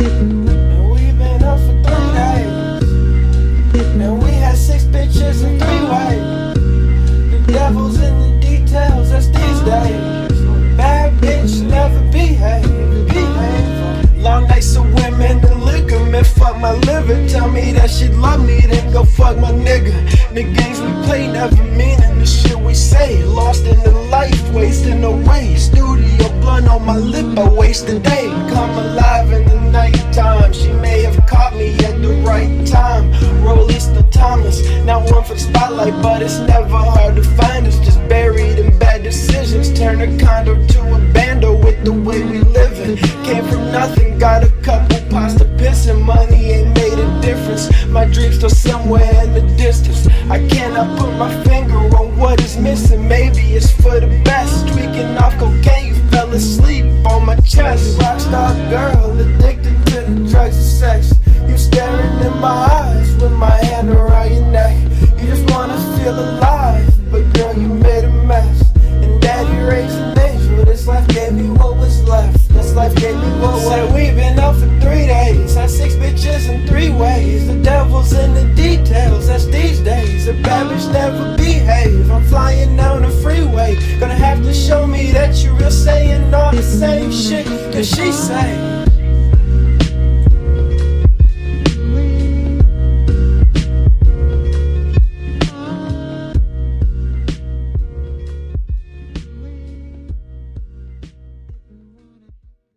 And we been up for three days. And we had six bitches in three ways. The devil's in the details, that's these days. Bad bitch never behave. Long nights of women and man, fuck my liver. Tell me that she love me, then go fuck my nigga. The games we play never meaning the shit we say. Lost in the life, wasting away. Studio blunt on my lip, I waste the day. Come alive spotlight, but it's never hard to find us. Just buried in bad decisions. Turn a condo to a bando with the way we live living. Came from nothing, got a couple piss and money ain't made a difference. My dreams still somewhere in the distance. I cannot put my finger on what is missing. Maybe it's for the best. Tweaking off cocaine, you fell asleep on my chest. Rockstar girl, addicted to the drugs and sex. Feel alive, but girl, you made a mess. And daddy raised an angel. This life gave me what was left. This life gave me what was Said we been up for three days. Had six bitches in three ways. The devil's in the details. That's these days. A bad bitch never behave. I'm flying down the freeway. Gonna have to show me that you real saying all the same shit that she say.